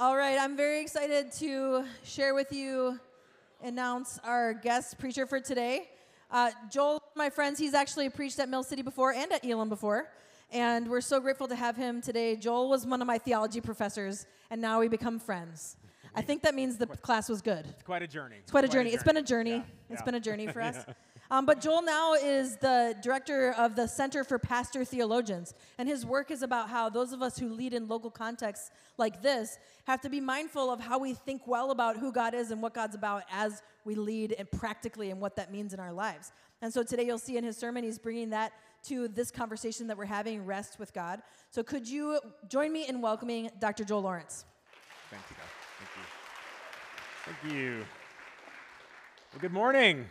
All right, I'm very excited to share with you, announce our guest preacher for today. Uh, Joel, my friends, he's actually preached at Mill City before and at Elam before. And we're so grateful to have him today. Joel was one of my theology professors, and now we become friends. I think that means the class was good. It's quite a journey. It's quite, a, journey. It's been a journey. Yeah, It's yeah. been a journey for us. Um, but Joel now is the director of the Center for Pastor Theologians. And his work is about how those of us who lead in local contexts like this have to be mindful of how we think well about who God is and what God's about as we lead and practically and what that means in our lives. And so today you'll see in his sermon, he's bringing that to this conversation that we're having, Rest with God. So could you join me in welcoming Dr. Joel Lawrence? Thank you. Thank you. Thank you. Well, good morning.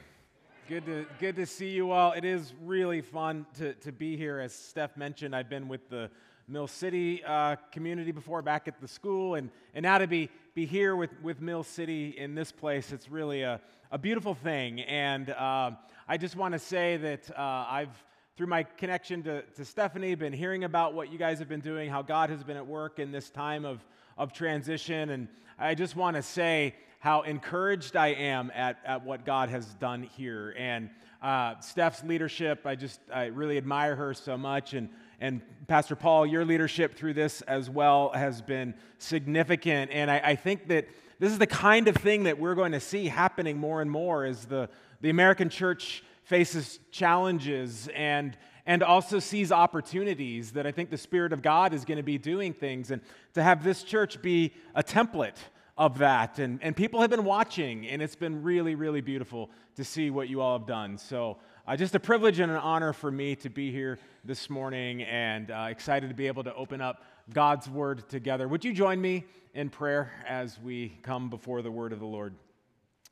Good to, good to see you all. It is really fun to, to be here. As Steph mentioned, I've been with the Mill City uh, community before back at the school, and, and now to be, be here with, with Mill City in this place, it's really a, a beautiful thing. And uh, I just want to say that uh, I've, through my connection to, to Stephanie, been hearing about what you guys have been doing, how God has been at work in this time of, of transition. And I just want to say how encouraged I am at, at what God has done here. And uh, Steph's leadership, I just I really admire her so much. And, and Pastor Paul, your leadership through this as well has been significant. And I, I think that this is the kind of thing that we're going to see happening more and more as the, the American church faces challenges and and also sees opportunities that I think the Spirit of God is going to be doing things. And to have this church be a template of that. And, and people have been watching, and it's been really, really beautiful to see what you all have done. So, uh, just a privilege and an honor for me to be here this morning and uh, excited to be able to open up God's Word together. Would you join me in prayer as we come before the Word of the Lord?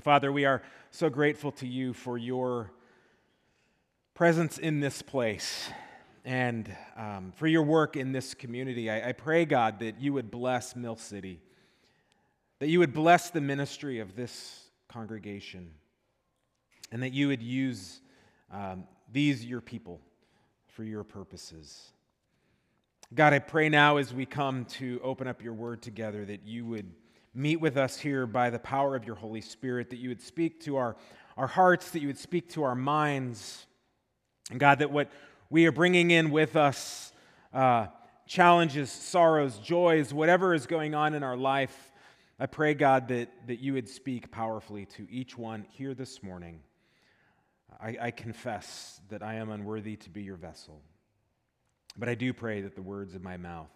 Father, we are so grateful to you for your presence in this place and um, for your work in this community. I, I pray, God, that you would bless Mill City, that you would bless the ministry of this congregation, and that you would use um, these, your people, for your purposes. God, I pray now as we come to open up your word together that you would meet with us here by the power of your Holy Spirit, that you would speak to our, our hearts, that you would speak to our minds. And God, that what we are bringing in with us, uh, challenges, sorrows, joys, whatever is going on in our life, I pray, God, that, that you would speak powerfully to each one here this morning. I, I confess that I am unworthy to be your vessel. But I do pray that the words of my mouth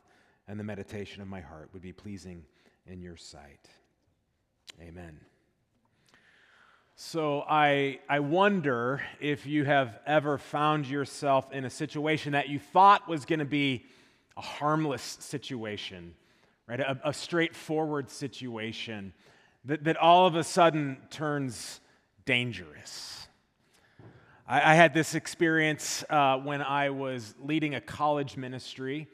and the meditation of my heart would be pleasing in your sight. Amen. So I, I wonder if you have ever found yourself in a situation that you thought was going to be a harmless situation, right? A, a straightforward situation that, that all of a sudden turns dangerous. I, I had this experience uh, when I was leading a college ministry,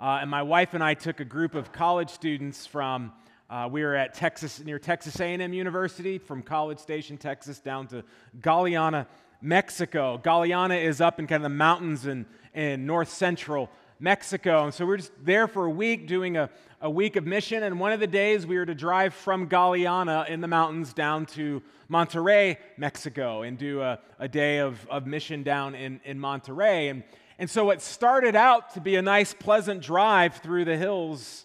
uh, and my wife and I took a group of college students from uh, we were at Texas, near Texas A&M University, from College Station, Texas, down to Galeana, Mexico. Galeana is up in kind of the mountains in, in north central Mexico. And so we we're just there for a week doing a, a week of mission. And one of the days we were to drive from Galeana in the mountains down to Monterrey, Mexico, and do a, a day of, of mission down in, in Monterrey. And, and so it started out to be a nice, pleasant drive through the hills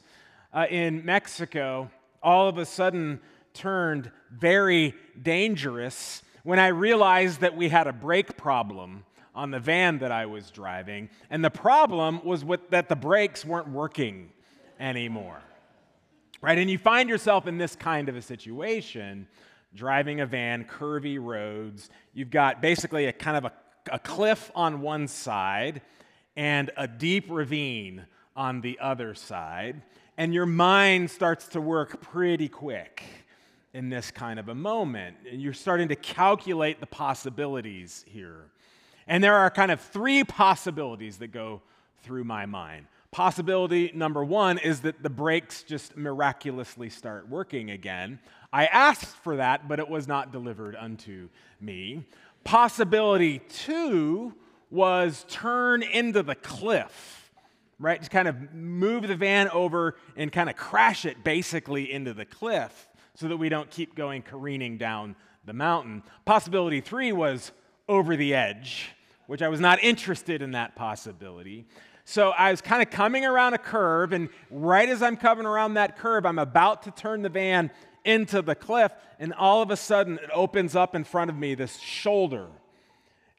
uh, in Mexico all of a sudden turned very dangerous when I realized that we had a brake problem on the van that I was driving. And the problem was with, that the brakes weren't working anymore. Right? And you find yourself in this kind of a situation driving a van, curvy roads. You've got basically a kind of a, a cliff on one side and a deep ravine on the other side and your mind starts to work pretty quick in this kind of a moment. And you're starting to calculate the possibilities here. And there are kind of three possibilities that go through my mind. Possibility number one is that the brakes just miraculously start working again. I asked for that, but it was not delivered unto me. Possibility two was turn into the cliff right? Just kind of move the van over and kind of crash it basically into the cliff so that we don't keep going careening down the mountain. Possibility three was over the edge, which I was not interested in that possibility. So I was kind of coming around a curve, and right as I'm coming around that curve, I'm about to turn the van into the cliff, and all of a sudden it opens up in front of me this shoulder.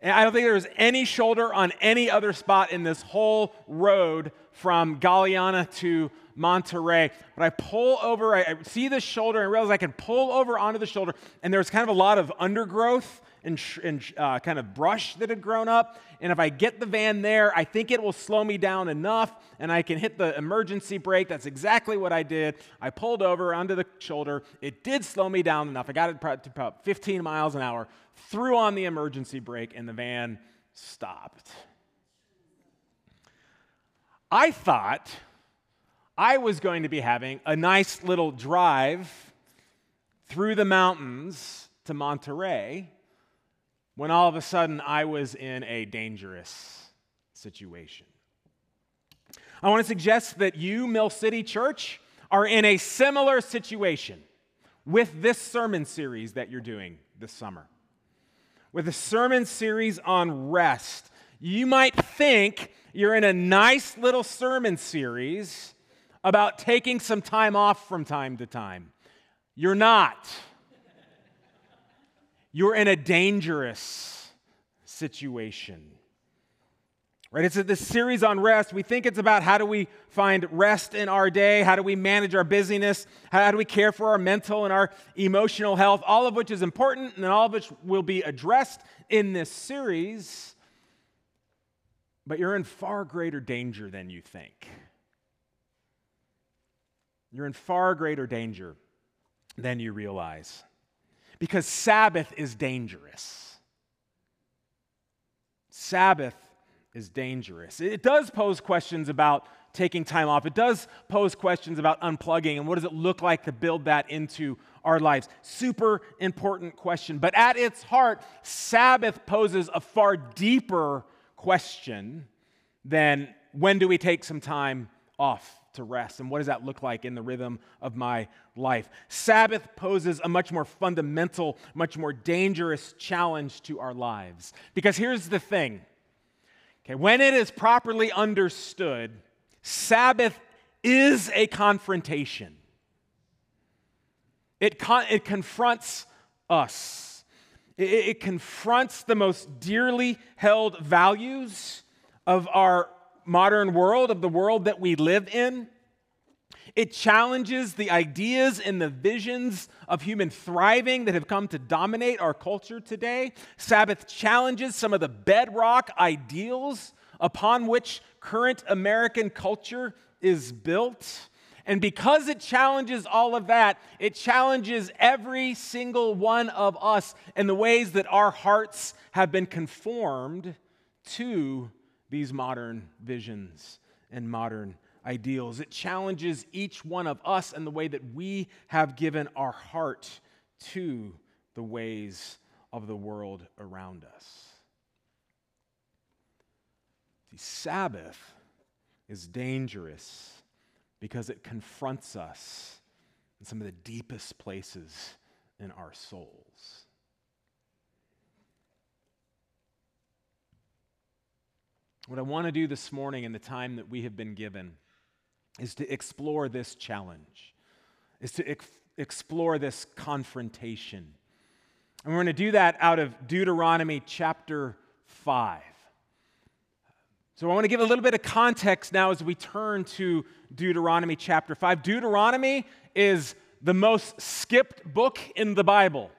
And I don't think there was any shoulder on any other spot in this whole road from Galeana to Monterrey. But I pull over, I, see the shoulder, and I realize I can pull over onto the shoulder, and there's kind of a lot of undergrowth and, and uh, kind of brush that had grown up. And if I get the van there, I think it will slow me down enough and I can hit the emergency brake. That's exactly what I did. I pulled over onto the shoulder. It did slow me down enough. I got it to about 15 miles an hour, threw on the emergency brake, and the van stopped. I thought I was going to be having a nice little drive through the mountains to Monterrey when all of a sudden I was in a dangerous situation. I want to suggest that you, Mill City Church, are in a similar situation with this sermon series that you're doing this summer. With a sermon series on rest. You might think you're in a nice little sermon series about taking some time off from time to time. You're not. You're in a dangerous situation. Right? It's this series on rest. We think it's about how do we find rest in our day? How do we manage our busyness? How do we care for our mental and our emotional health? All of which is important and all of which will be addressed in this series. But you're in far greater danger than you think. You're in far greater danger than you realize because Sabbath is dangerous. Sabbath is dangerous. It does pose questions about taking time off. It does pose questions about unplugging and what does it look like to build that into our lives. Super important question. But at its heart, Sabbath poses a far deeper question than when do we take some time off to rest. And what does that look like in the rhythm of my life? Sabbath poses a much more fundamental, much more dangerous challenge to our lives. Because here's the thing okay, when it is properly understood, Sabbath is a confrontation, it, con- it confronts us. It, it confronts the most dearly held values of our modern world, of the world that we live in. It challenges the ideas and the visions of human thriving that have come to dominate our culture today. Sabbath challenges some of the bedrock ideals upon which current American culture is built. And because it challenges all of that, it challenges every single one of us in the ways that our hearts have been conformed to these modern visions and modern ideals. It challenges each one of us and the way that we have given our heart to the ways of the world around us. The Sabbath is dangerous because it confronts us in some of the deepest places in our souls. What I want to do this morning in the time that we have been given is to explore this challenge, is to ex- explore this confrontation. And we're going to do that out of Deuteronomy chapter 5. So I want to give a little bit of context now as we turn to Deuteronomy chapter 5. Deuteronomy is the most skipped book in the Bible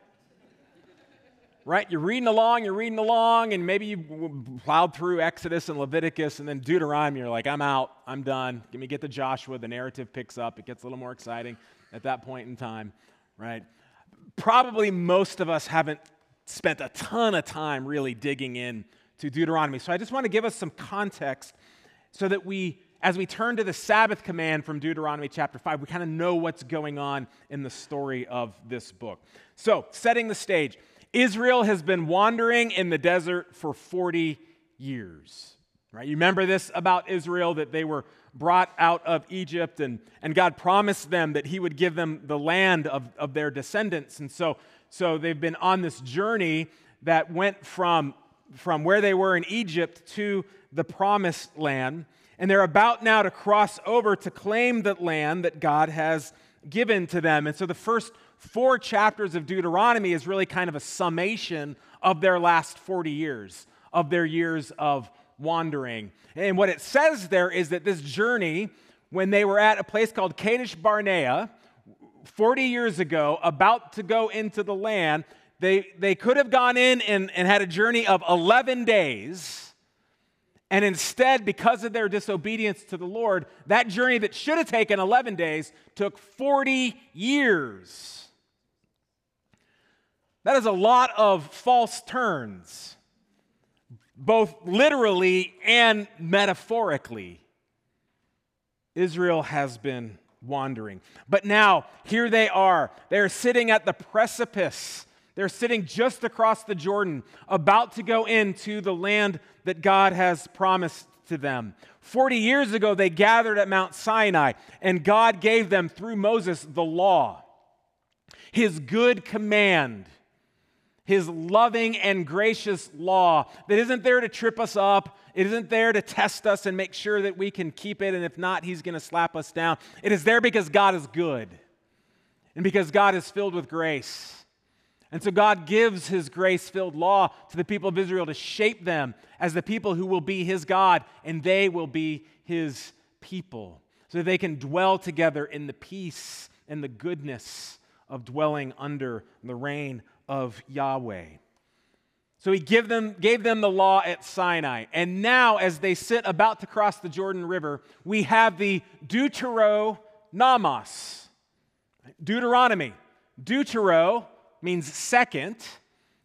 right? You're reading along, you're reading along, and maybe you plowed through Exodus and Leviticus and then Deuteronomy. You're like, I'm out, I'm done. Let me get to Joshua. The narrative picks up. It gets a little more exciting at that point in time, right? Probably most of us haven't spent a ton of time really digging in to Deuteronomy. So I just want to give us some context so that we as we turn to the Sabbath command from Deuteronomy chapter 5, we kind of know what's going on in the story of this book. So, setting the stage. Israel has been wandering in the desert for 40 years. Right? You remember this about Israel that they were brought out of Egypt, and, and God promised them that He would give them the land of, of their descendants. And so, so they've been on this journey that went from, from where they were in Egypt to the promised land. And they're about now to cross over to claim the land that God has given to them. And so the first four chapters of Deuteronomy is really kind of a summation of their last 40 years, of their years of wandering. And what it says there is that this journey, when they were at a place called Kadesh Barnea, 40 years ago, about to go into the land, they, they could have gone in and, and had a journey of 11 days. And instead, because of their disobedience to the Lord, that journey that should have taken 11 days took 40 years. That is a lot of false turns, both literally and metaphorically. Israel has been wandering. But now, here they are. They are sitting at the precipice. They're sitting just across the Jordan, about to go into the land that God has promised to them. 40 years ago, they gathered at Mount Sinai, and God gave them, through Moses, the law, his good command his loving and gracious law that isn't there to trip us up. It isn't there to test us and make sure that we can keep it, and if not, he's going to slap us down. It is there because God is good and because God is filled with grace. And so God gives his grace filled law to the people of Israel to shape them as the people who will be his God, and they will be his people, so that they can dwell together in the peace and the goodness of dwelling under the reign of Yahweh. So he gave them, gave them the law at Sinai. And now, as they sit about to cross the Jordan River, we have the Deuteronomos. Deuteronomy. Deutero means second,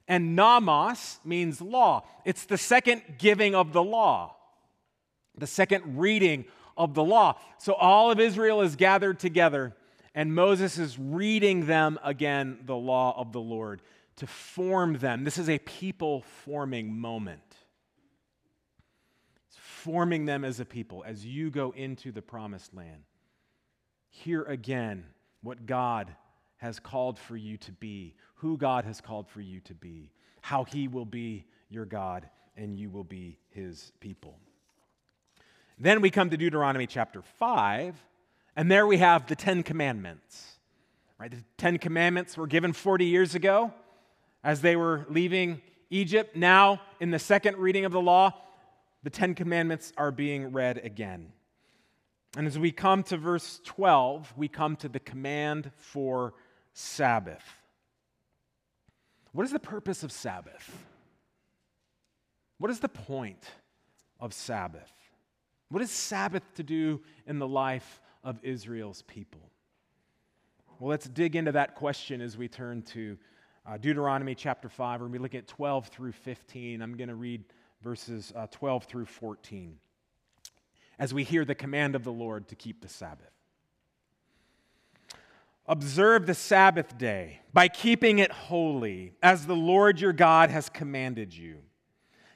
and nomos means law. It's the second giving of the law, the second reading of the law. So all of Israel is gathered together, and Moses is reading them again the law of the Lord to form them. This is a people forming moment. It's forming them as a people as you go into the promised land. Hear again what God has called for you to be, who God has called for you to be, how He will be your God and you will be His people. Then we come to Deuteronomy chapter 5, and there we have the Ten Commandments. Right? The Ten Commandments were given 40 years ago as they were leaving Egypt. Now, in the second reading of the law, the Ten Commandments are being read again. And as we come to verse 12, we come to the command for Sabbath. What is the purpose of Sabbath? What is the point of Sabbath? What is Sabbath to do in the life of Israel's people? Well, let's dig into that question as we turn to uh, Deuteronomy chapter 5. We're going to be looking at 12 through 15. I'm going to read verses uh, 12 through 14 as we hear the command of the Lord to keep the Sabbath. Observe the Sabbath day by keeping it holy, as the Lord your God has commanded you.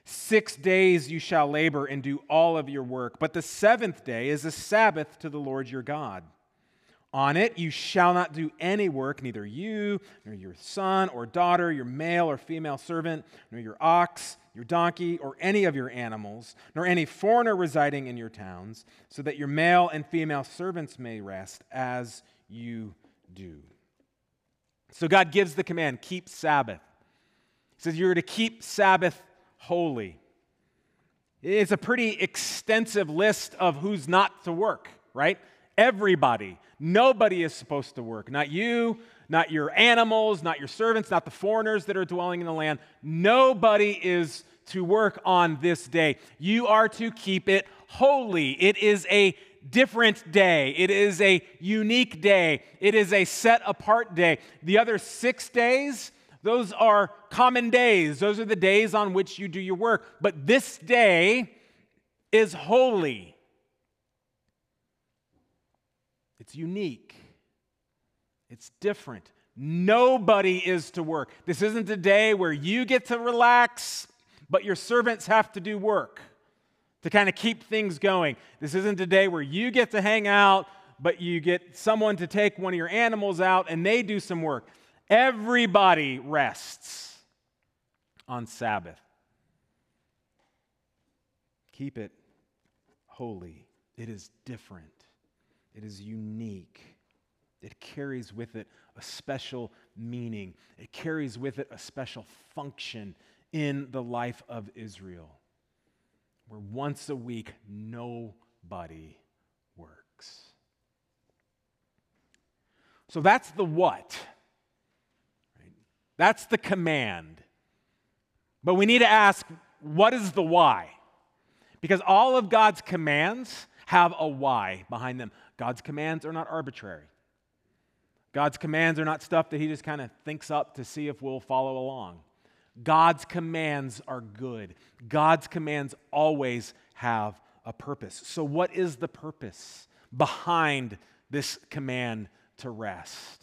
Six days you shall labor and do all of your work, but the seventh day is a Sabbath to the Lord your God. On it you shall not do any work, neither you, nor your son or daughter, your male or female servant, nor your ox, your donkey, or any of your animals, nor any foreigner residing in your towns, so that your male and female servants may rest as you do. So God gives the command keep Sabbath. He says you're to keep Sabbath holy. It's a pretty extensive list of who's not to work, right? Everybody Nobody is supposed to work. Not you, not your animals, not your servants, not the foreigners that are dwelling in the land. Nobody is to work on this day. You are to keep it holy. It is a different day. It is a unique day. It is a set apart day. The other six days, those are common days. Those are the days on which you do your work. But this day is holy. It's unique, it's different. Nobody is to work. This isn't a day where you get to relax, but your servants have to do work. to kind of keep things going. This isn't a day where you get to hang out, but you get someone to take one of your animals out and they do some work. Everybody rests on Sabbath. Keep it holy. It is different, it is unique. It carries with it a special meaning, it carries with it a special function in the life of Israel, where once a week nobody works. So that's the what. Right? That's the command. But we need to ask what is the why? Because all of God's commands have a why behind them. God's commands are not arbitrary. God's commands are not stuff that he just kind of thinks up to see if we'll follow along. God's commands are good. God's commands always have a purpose. So, what is the purpose behind this command to rest?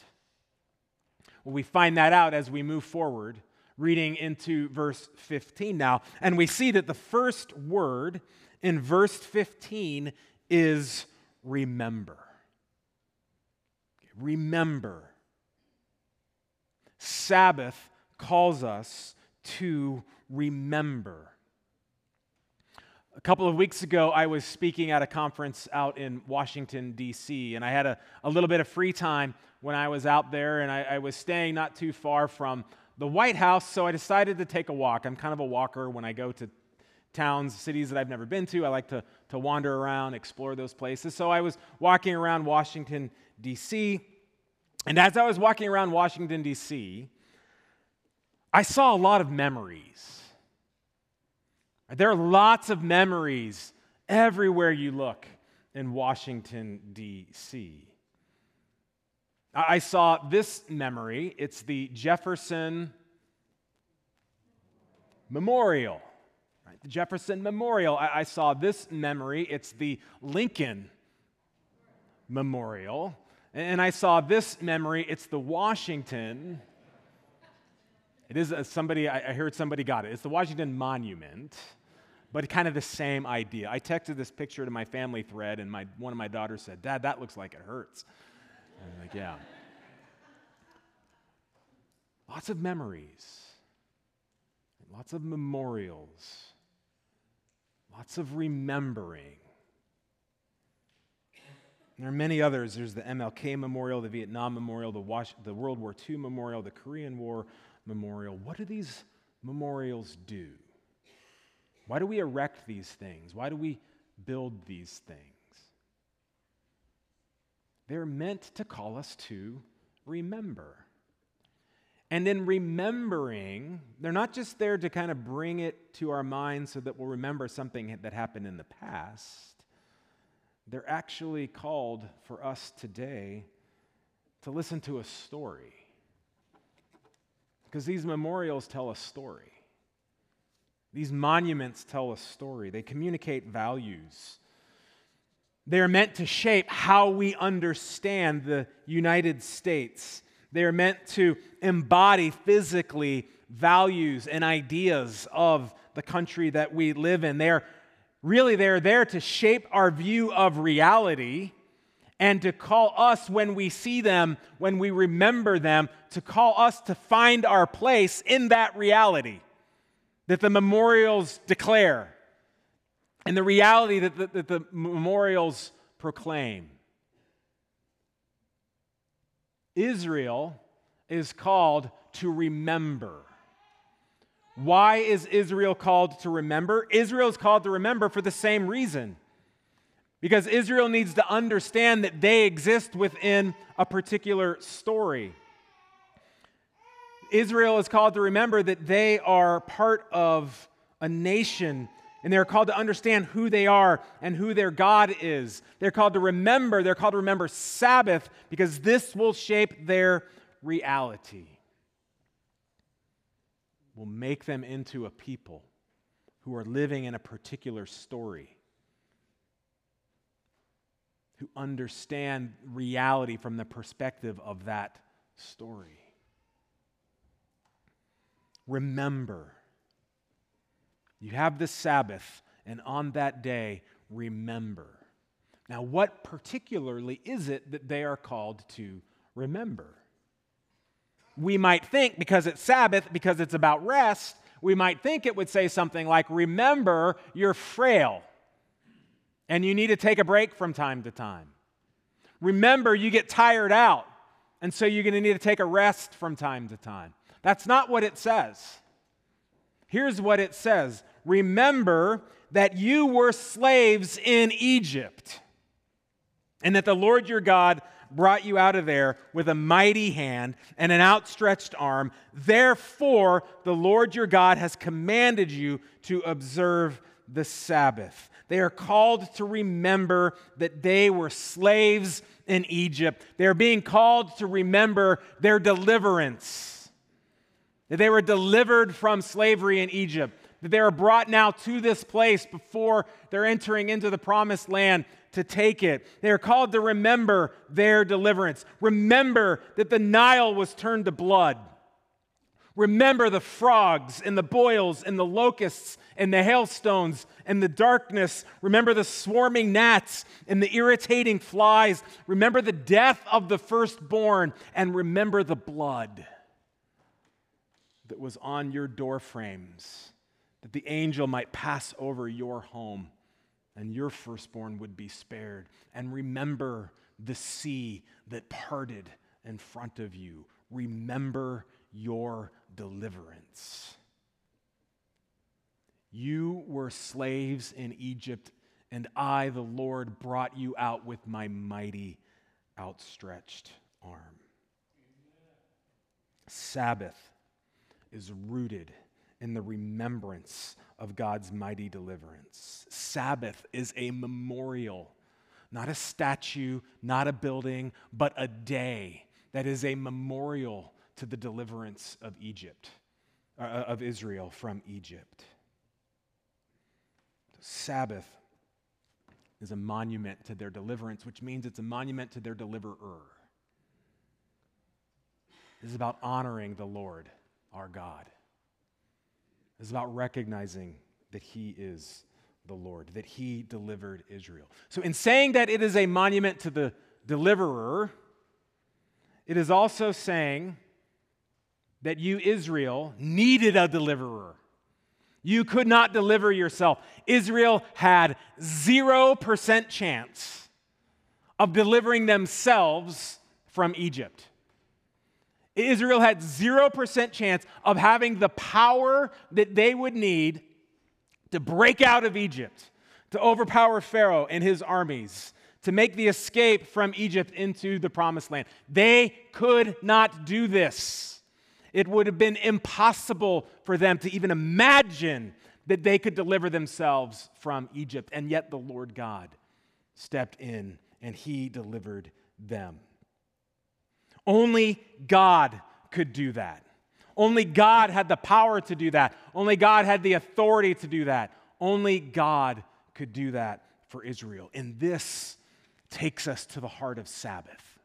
Well, we find that out as we move forward, reading into verse 15 now. And we see that the first word in verse 15 is remember. Remember. Sabbath calls us to remember. A couple of weeks ago, I was speaking at a conference out in Washington, D.C., and I had a, a little bit of free time when I was out there, and I, I was staying not too far from the White House, so I decided to take a walk. I'm kind of a walker when I go to towns, cities that I've never been to. I like to, to wander around, explore those places. So I was walking around Washington, D.C., and as I was walking around Washington, D.C., I saw a lot of memories. There are lots of memories everywhere you look in Washington, D.C. I saw this memory. It's the Jefferson Memorial. Right? The Jefferson Memorial. I, I saw this memory. It's the Lincoln Memorial. And I saw this memory. It's the Washington it is somebody, I, heard somebody got it. It's the Washington Monument, but kind of the same idea. I texted this picture to my family thread, and my, one of my daughters said, Dad, that looks like it hurts. I'm like, yeah. Lots of memories, lots of memorials, lots of remembering. There are many others. There's the MLK Memorial, the Vietnam Memorial, the, Was- the World War II Memorial, the Korean War memorial. What do these memorials do? Why do we erect these things? Why do we build these things? They're meant to call us to remember. And in remembering, they're not just there to kind of bring it to our minds so that we'll remember something that happened in the past. They're actually called for us today to listen to a story. Because these memorials tell a story. These monuments tell a story. They communicate values. They are meant to shape how we understand the United States. They are meant to embody physically values and ideas of the country that we live in. They are really they're there to shape our view of reality and to call us when we see them, when we remember them, to call us to find our place in that reality that the memorials declare and the reality that the, that the memorials proclaim. Israel is called to remember. Why is Israel called to remember? Israel is called to remember for the same reason. Because Israel needs to understand that they exist within a particular story. Israel is called to remember that they are part of a nation and they're called to understand who they are and who their God is. They're called to remember, they're called to remember Sabbath because this will shape their reality. Will make them into a people who are living in a particular story who understand reality from the perspective of that story. Remember, you have the Sabbath, and on that day remember. Now, what particularly is it that they are called to remember? We might think because it's Sabbath, because it's about rest, we might think it would say something like, Remember, you're frail and you need to take a break from time to time. Remember, you get tired out, and so you're going to need to take a rest from time to time. That's not what it says. Here's what it says Remember that you were slaves in Egypt, and that the Lord your God brought you out of there with a mighty hand and an outstretched arm. Therefore, the Lord your God has commanded you to observe the Sabbath. They are called to remember that they were slaves in Egypt. They are being called to remember their deliverance. That they were delivered from slavery in Egypt. That they are brought now to this place before they're entering into the promised land to take it. They are called to remember their deliverance. Remember that the Nile was turned to blood. Remember the frogs and the boils and the locusts and the hailstones and the darkness. Remember the swarming gnats and the irritating flies. Remember the death of the firstborn and remember the blood that was on your door frames, that the angel might pass over your home and your firstborn would be spared. And remember the sea that parted in front of you. Remember your deliverance. You were slaves in Egypt, and I, the Lord, brought you out with my mighty outstretched arm. Sabbath is rooted in the remembrance of God's mighty deliverance. Sabbath is a memorial, not a statue, not a building, but a day that is a memorial to the deliverance of Egypt, uh, of Israel from Egypt. Sabbath is a monument to their deliverance, which means it's a monument to their deliverer. This is about honoring the Lord, our God. It's about recognizing that He is the Lord, that He delivered Israel. So, in saying that it is a monument to the deliverer, it is also saying that you, Israel, needed a deliverer. You could not deliver yourself. Israel had 0% chance of delivering themselves from Egypt. Israel had 0% chance of having the power that they would need to break out of Egypt, to overpower Pharaoh and his armies, to make the escape from Egypt into the promised land. They could not do this. It would have been impossible for them to even imagine that they could deliver themselves from Egypt. And yet the Lord God stepped in and he delivered them. Only God could do that. Only God had the power to do that. Only God had the authority to do that. Only God could do that for Israel. And this takes us to the heart of Sabbath.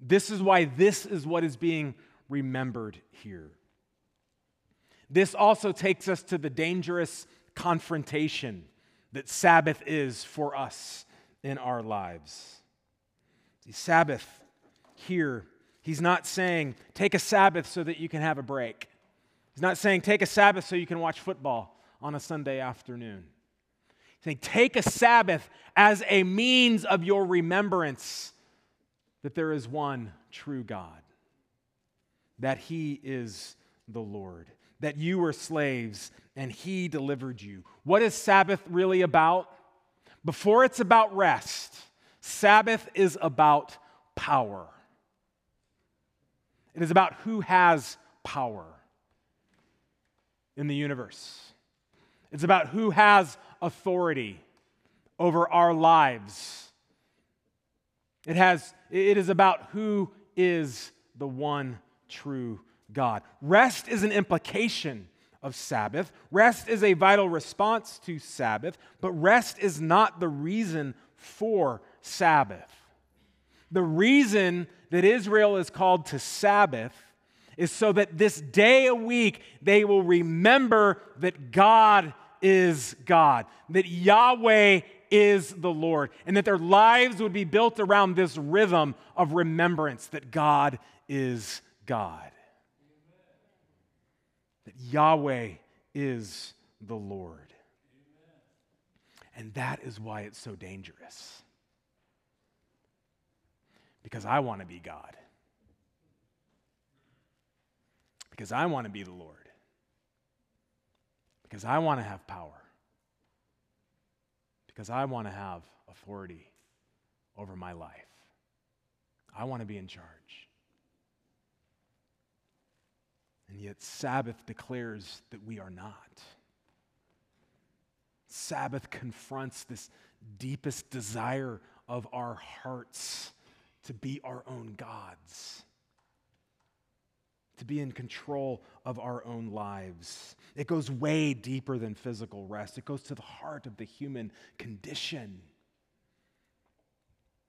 This is why this is what is being remembered here. This also takes us to the dangerous confrontation that Sabbath is for us in our lives. Sabbath here, he's not saying take a Sabbath so that you can have a break. He's not saying take a Sabbath so you can watch football on a Sunday afternoon. He's saying take a Sabbath as a means of your remembrance that there is one true God, that He is the Lord, that you were slaves and He delivered you. What is Sabbath really about? Before it's about rest, Sabbath is about power. It is about who has power in the universe. It's about who has authority over our lives it, has, it is about who is the one true God. Rest is an implication of Sabbath. Rest is a vital response to Sabbath, but rest is not the reason for Sabbath. The reason that Israel is called to Sabbath is so that this day a week they will remember that God is God, that Yahweh is the Lord, and that their lives would be built around this rhythm of remembrance that God is God. That Yahweh is the Lord. And that is why it's so dangerous. Because I want to be God. Because I want to be the Lord. Because I want to have power. Because I want to have authority over my life. I want to be in charge. And yet, Sabbath declares that we are not. Sabbath confronts this deepest desire of our hearts to be our own gods to be in control of our own lives. It goes way deeper than physical rest, it goes to the heart of the human condition.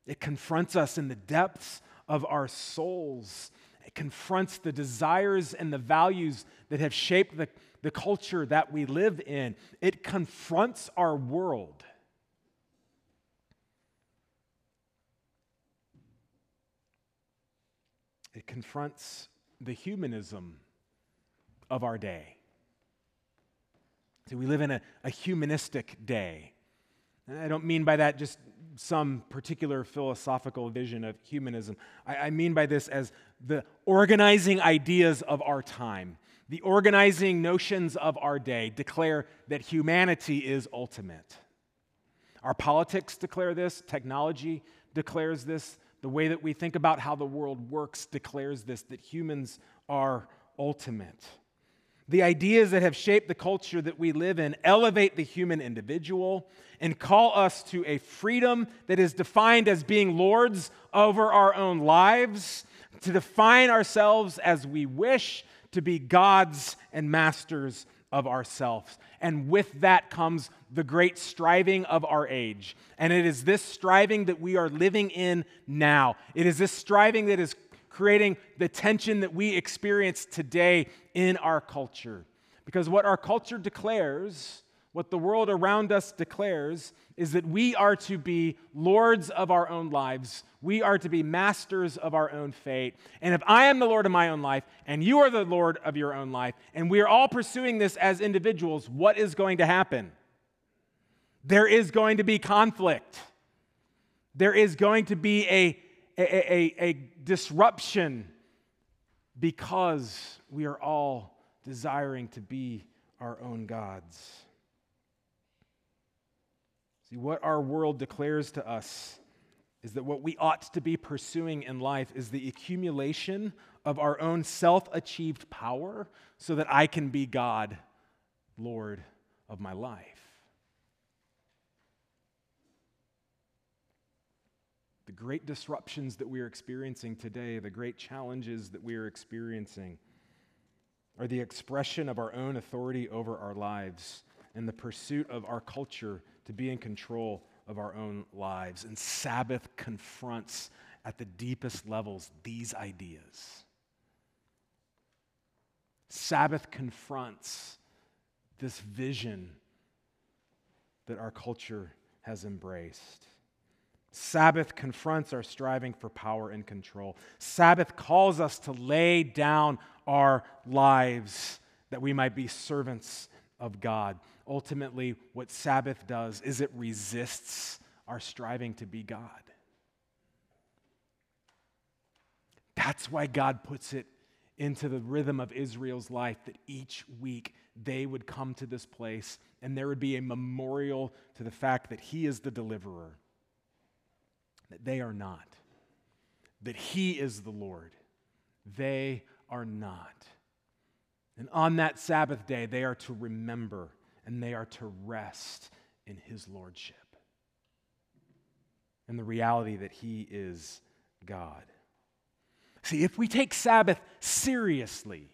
It confronts us in the depths of our souls. It confronts the desires and the values that have shaped the, the culture that we live in. It confronts our world. It confronts the humanism of our day. See, we live in a, a humanistic day. And I don't mean by that just some particular philosophical vision of humanism. I, I mean by this as the organizing ideas of our time, the organizing notions of our day declare that humanity is ultimate. Our politics declare this, technology declares this, the way that we think about how the world works declares this that humans are ultimate. The ideas that have shaped the culture that we live in elevate the human individual and call us to a freedom that is defined as being lords over our own lives, to define ourselves as we wish, to be gods and masters of ourselves. And with that comes the great striving of our age. And it is this striving that we are living in now. It is this striving that is creating the tension that we experience today in our culture. Because what our culture declares what the world around us declares is that we are to be lords of our own lives. We are to be masters of our own fate. And if I am the Lord of my own life and you are the Lord of your own life, and we are all pursuing this as individuals, what is going to happen? There is going to be conflict. There is going to be a, a, a, a disruption because we are all desiring to be our own gods. See, what our world declares to us is that what we ought to be pursuing in life is the accumulation of our own self achieved power so that I can be God, Lord of my life. The great disruptions that we are experiencing today, the great challenges that we are experiencing, are the expression of our own authority over our lives and the pursuit of our culture to be in control of our own lives. And Sabbath confronts at the deepest levels these ideas. Sabbath confronts this vision that our culture has embraced. Sabbath confronts our striving for power and control. Sabbath calls us to lay down our lives that we might be servants of God ultimately, what Sabbath does is it resists our striving to be God. That's why God puts it into the rhythm of Israel's life that each week they would come to this place and there would be a memorial to the fact that He is the deliverer, that they are not, that He is the Lord. They are not. And on that Sabbath day, they are to remember and they are to rest in his lordship and the reality that he is God. See, if we take Sabbath seriously,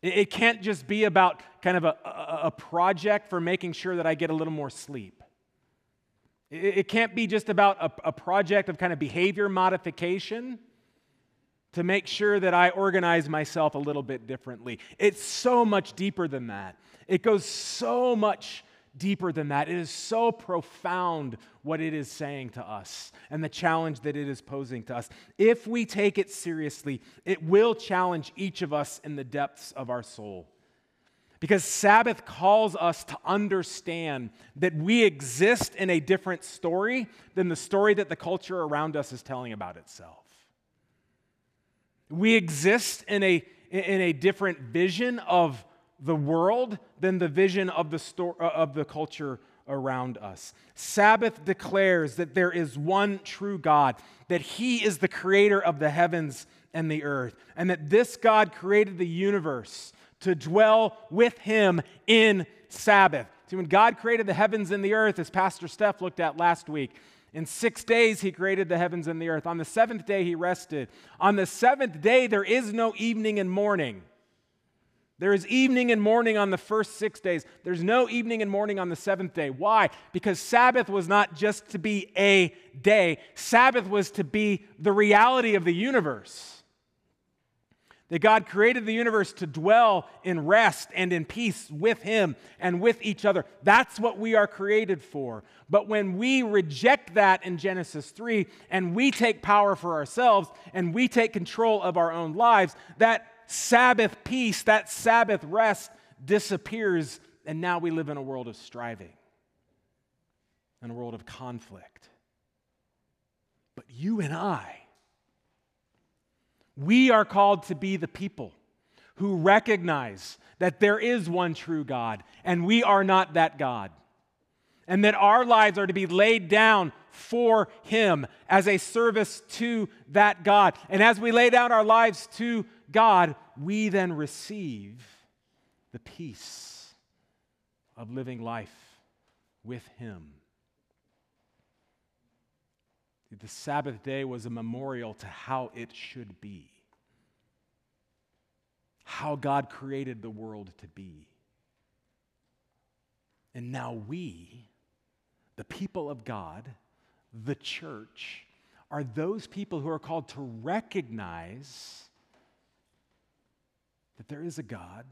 it, can't just be about kind of a, a, project for making sure that I get a little more sleep. It, it can't be just about a, a project of kind of behavior modification to make sure that I organize myself a little bit differently. It's so much deeper than that. It goes so much deeper than that. It is so profound what it is saying to us and the challenge that it is posing to us. If we take it seriously, it will challenge each of us in the depths of our soul. Because Sabbath calls us to understand that we exist in a different story than the story that the culture around us is telling about itself. We exist in a, in a different vision of the world than the vision of the, sto- uh, of the culture around us. Sabbath declares that there is one true God, that He is the creator of the heavens and the earth, and that this God created the universe to dwell with Him in Sabbath. See, when God created the heavens and the earth, as Pastor Steph looked at last week, in six days he created the heavens and the earth. On the seventh day he rested. On the seventh day there is no evening and morning. There is evening and morning on the first six days. There's no evening and morning on the seventh day. Why? Because Sabbath was not just to be a day, Sabbath was to be the reality of the universe. That God created the universe to dwell in rest and in peace with Him and with each other. That's what we are created for. But when we reject that in Genesis 3 and we take power for ourselves and we take control of our own lives, that Sabbath peace, that Sabbath rest disappears, and now we live in a world of striving, in a world of conflict. But you and I, we are called to be the people who recognize that there is one true God, and we are not that God. And that our lives are to be laid down for Him as a service to that God. And as we lay down our lives to God, we then receive the peace of living life with Him. The Sabbath day was a memorial to how it should be, how God created the world to be. And now we, the people of God, the church, are those people who are called to recognize that there is a God,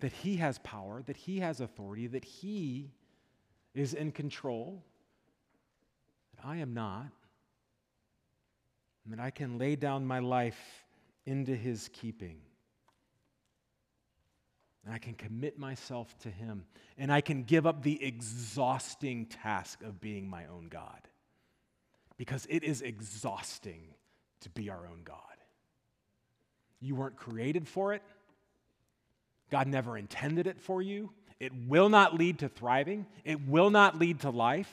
that He has power, that He has authority, that He is in control, I am not, and that I can lay down my life into His keeping. And I can commit myself to Him, and I can give up the exhausting task of being my own God. Because it is exhausting to be our own God. You weren't created for it. God never intended it for you. It will not lead to thriving, it will not lead to life.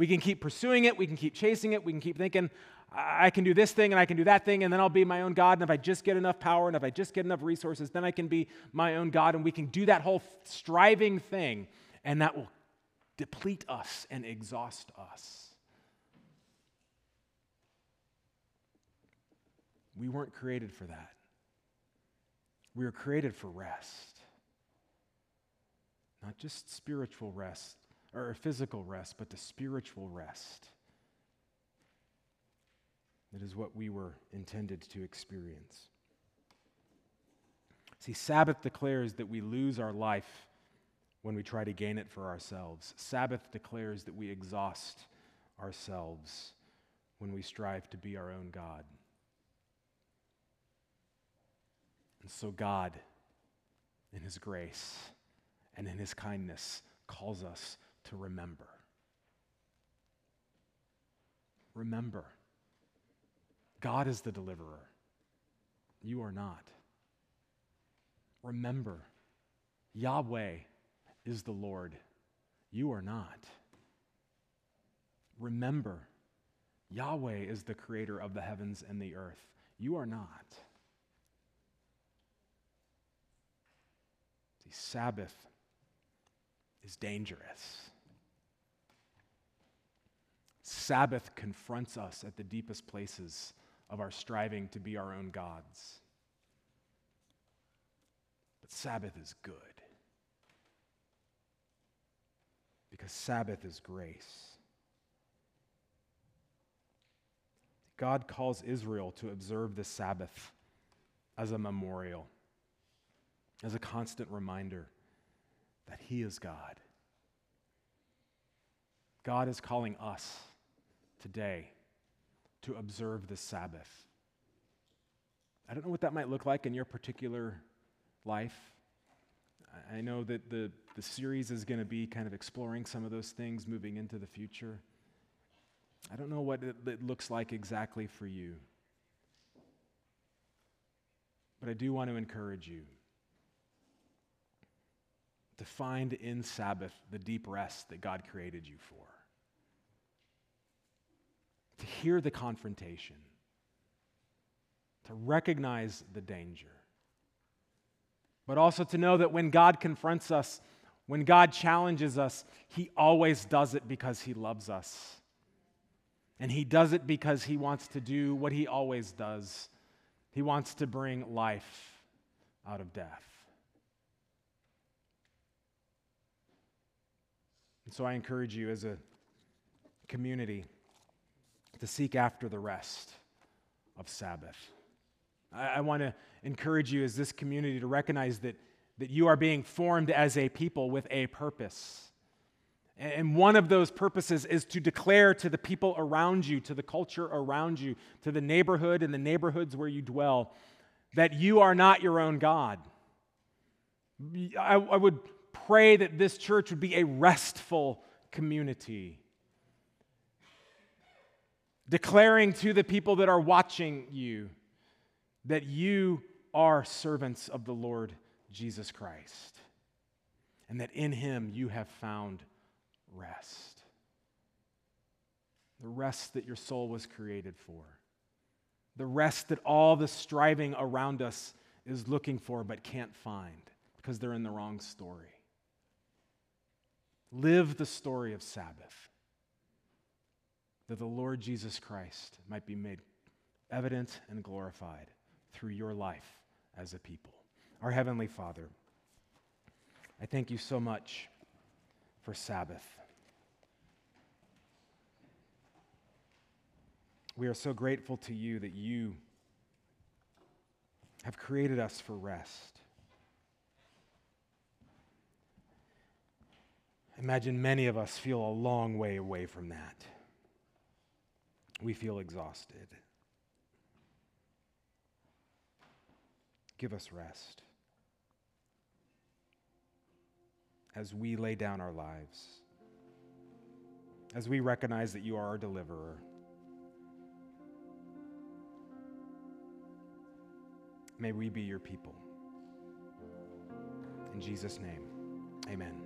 We can keep pursuing it, we can keep chasing it, we can keep thinking, I can do this thing and I can do that thing, and then I'll be my own God. And if I just get enough power and if I just get enough resources, then I can be my own God. And we can do that whole striving thing, and that will deplete us and exhaust us. We weren't created for that. We were created for rest. Not just spiritual rest or physical rest, but the spiritual rest. That is what we were intended to experience. See, Sabbath declares that we lose our life when we try to gain it for ourselves. Sabbath declares that we exhaust ourselves when we strive to be our own God. And so, God, in His grace and in His kindness, calls us to remember. Remember, God is the deliverer. You are not. Remember, Yahweh is the Lord. You are not. Remember, Yahweh is the creator of the heavens and the earth. You are not. The Sabbath is dangerous. Sabbath confronts us at the deepest places of our striving to be our own gods. But Sabbath is good because Sabbath is grace. God calls Israel to observe the Sabbath as a memorial as a constant reminder that He is God. God is calling us today to observe the Sabbath. I don't know what that might look like in your particular life. I know that the, the series is going to be kind of exploring some of those things moving into the future. I don't know what it, it looks like exactly for you. But I do want to encourage you to find in Sabbath the deep rest that God created you for, to hear the confrontation, to recognize the danger, but also to know that when God confronts us, when God challenges us, He always does it because He loves us. And He does it because He wants to do what He always does He wants to bring life out of death. And so I encourage you as a community to seek after the rest of Sabbath. I, I want to encourage you as this community to recognize that, that you are being formed as a people with a purpose. And one of those purposes is to declare to the people around you, to the culture around you, to the neighborhood and the neighborhoods where you dwell, that you are not your own God. I, I would pray that this church would be a restful community, declaring to the people that are watching you that you are servants of the Lord Jesus Christ, and that in him you have found rest. The rest that your soul was created for. The rest that all the striving around us is looking for but can't find because they're in the wrong story. Live the story of Sabbath, that the Lord Jesus Christ might be made evident and glorified through your life as a people. Our Heavenly Father, I thank you so much for Sabbath. We are so grateful to you that you have created us for rest. Imagine many of us feel a long way away from that. We feel exhausted. Give us rest as we lay down our lives, as we recognize that you are our deliverer. May we be your people. In Jesus' name, amen.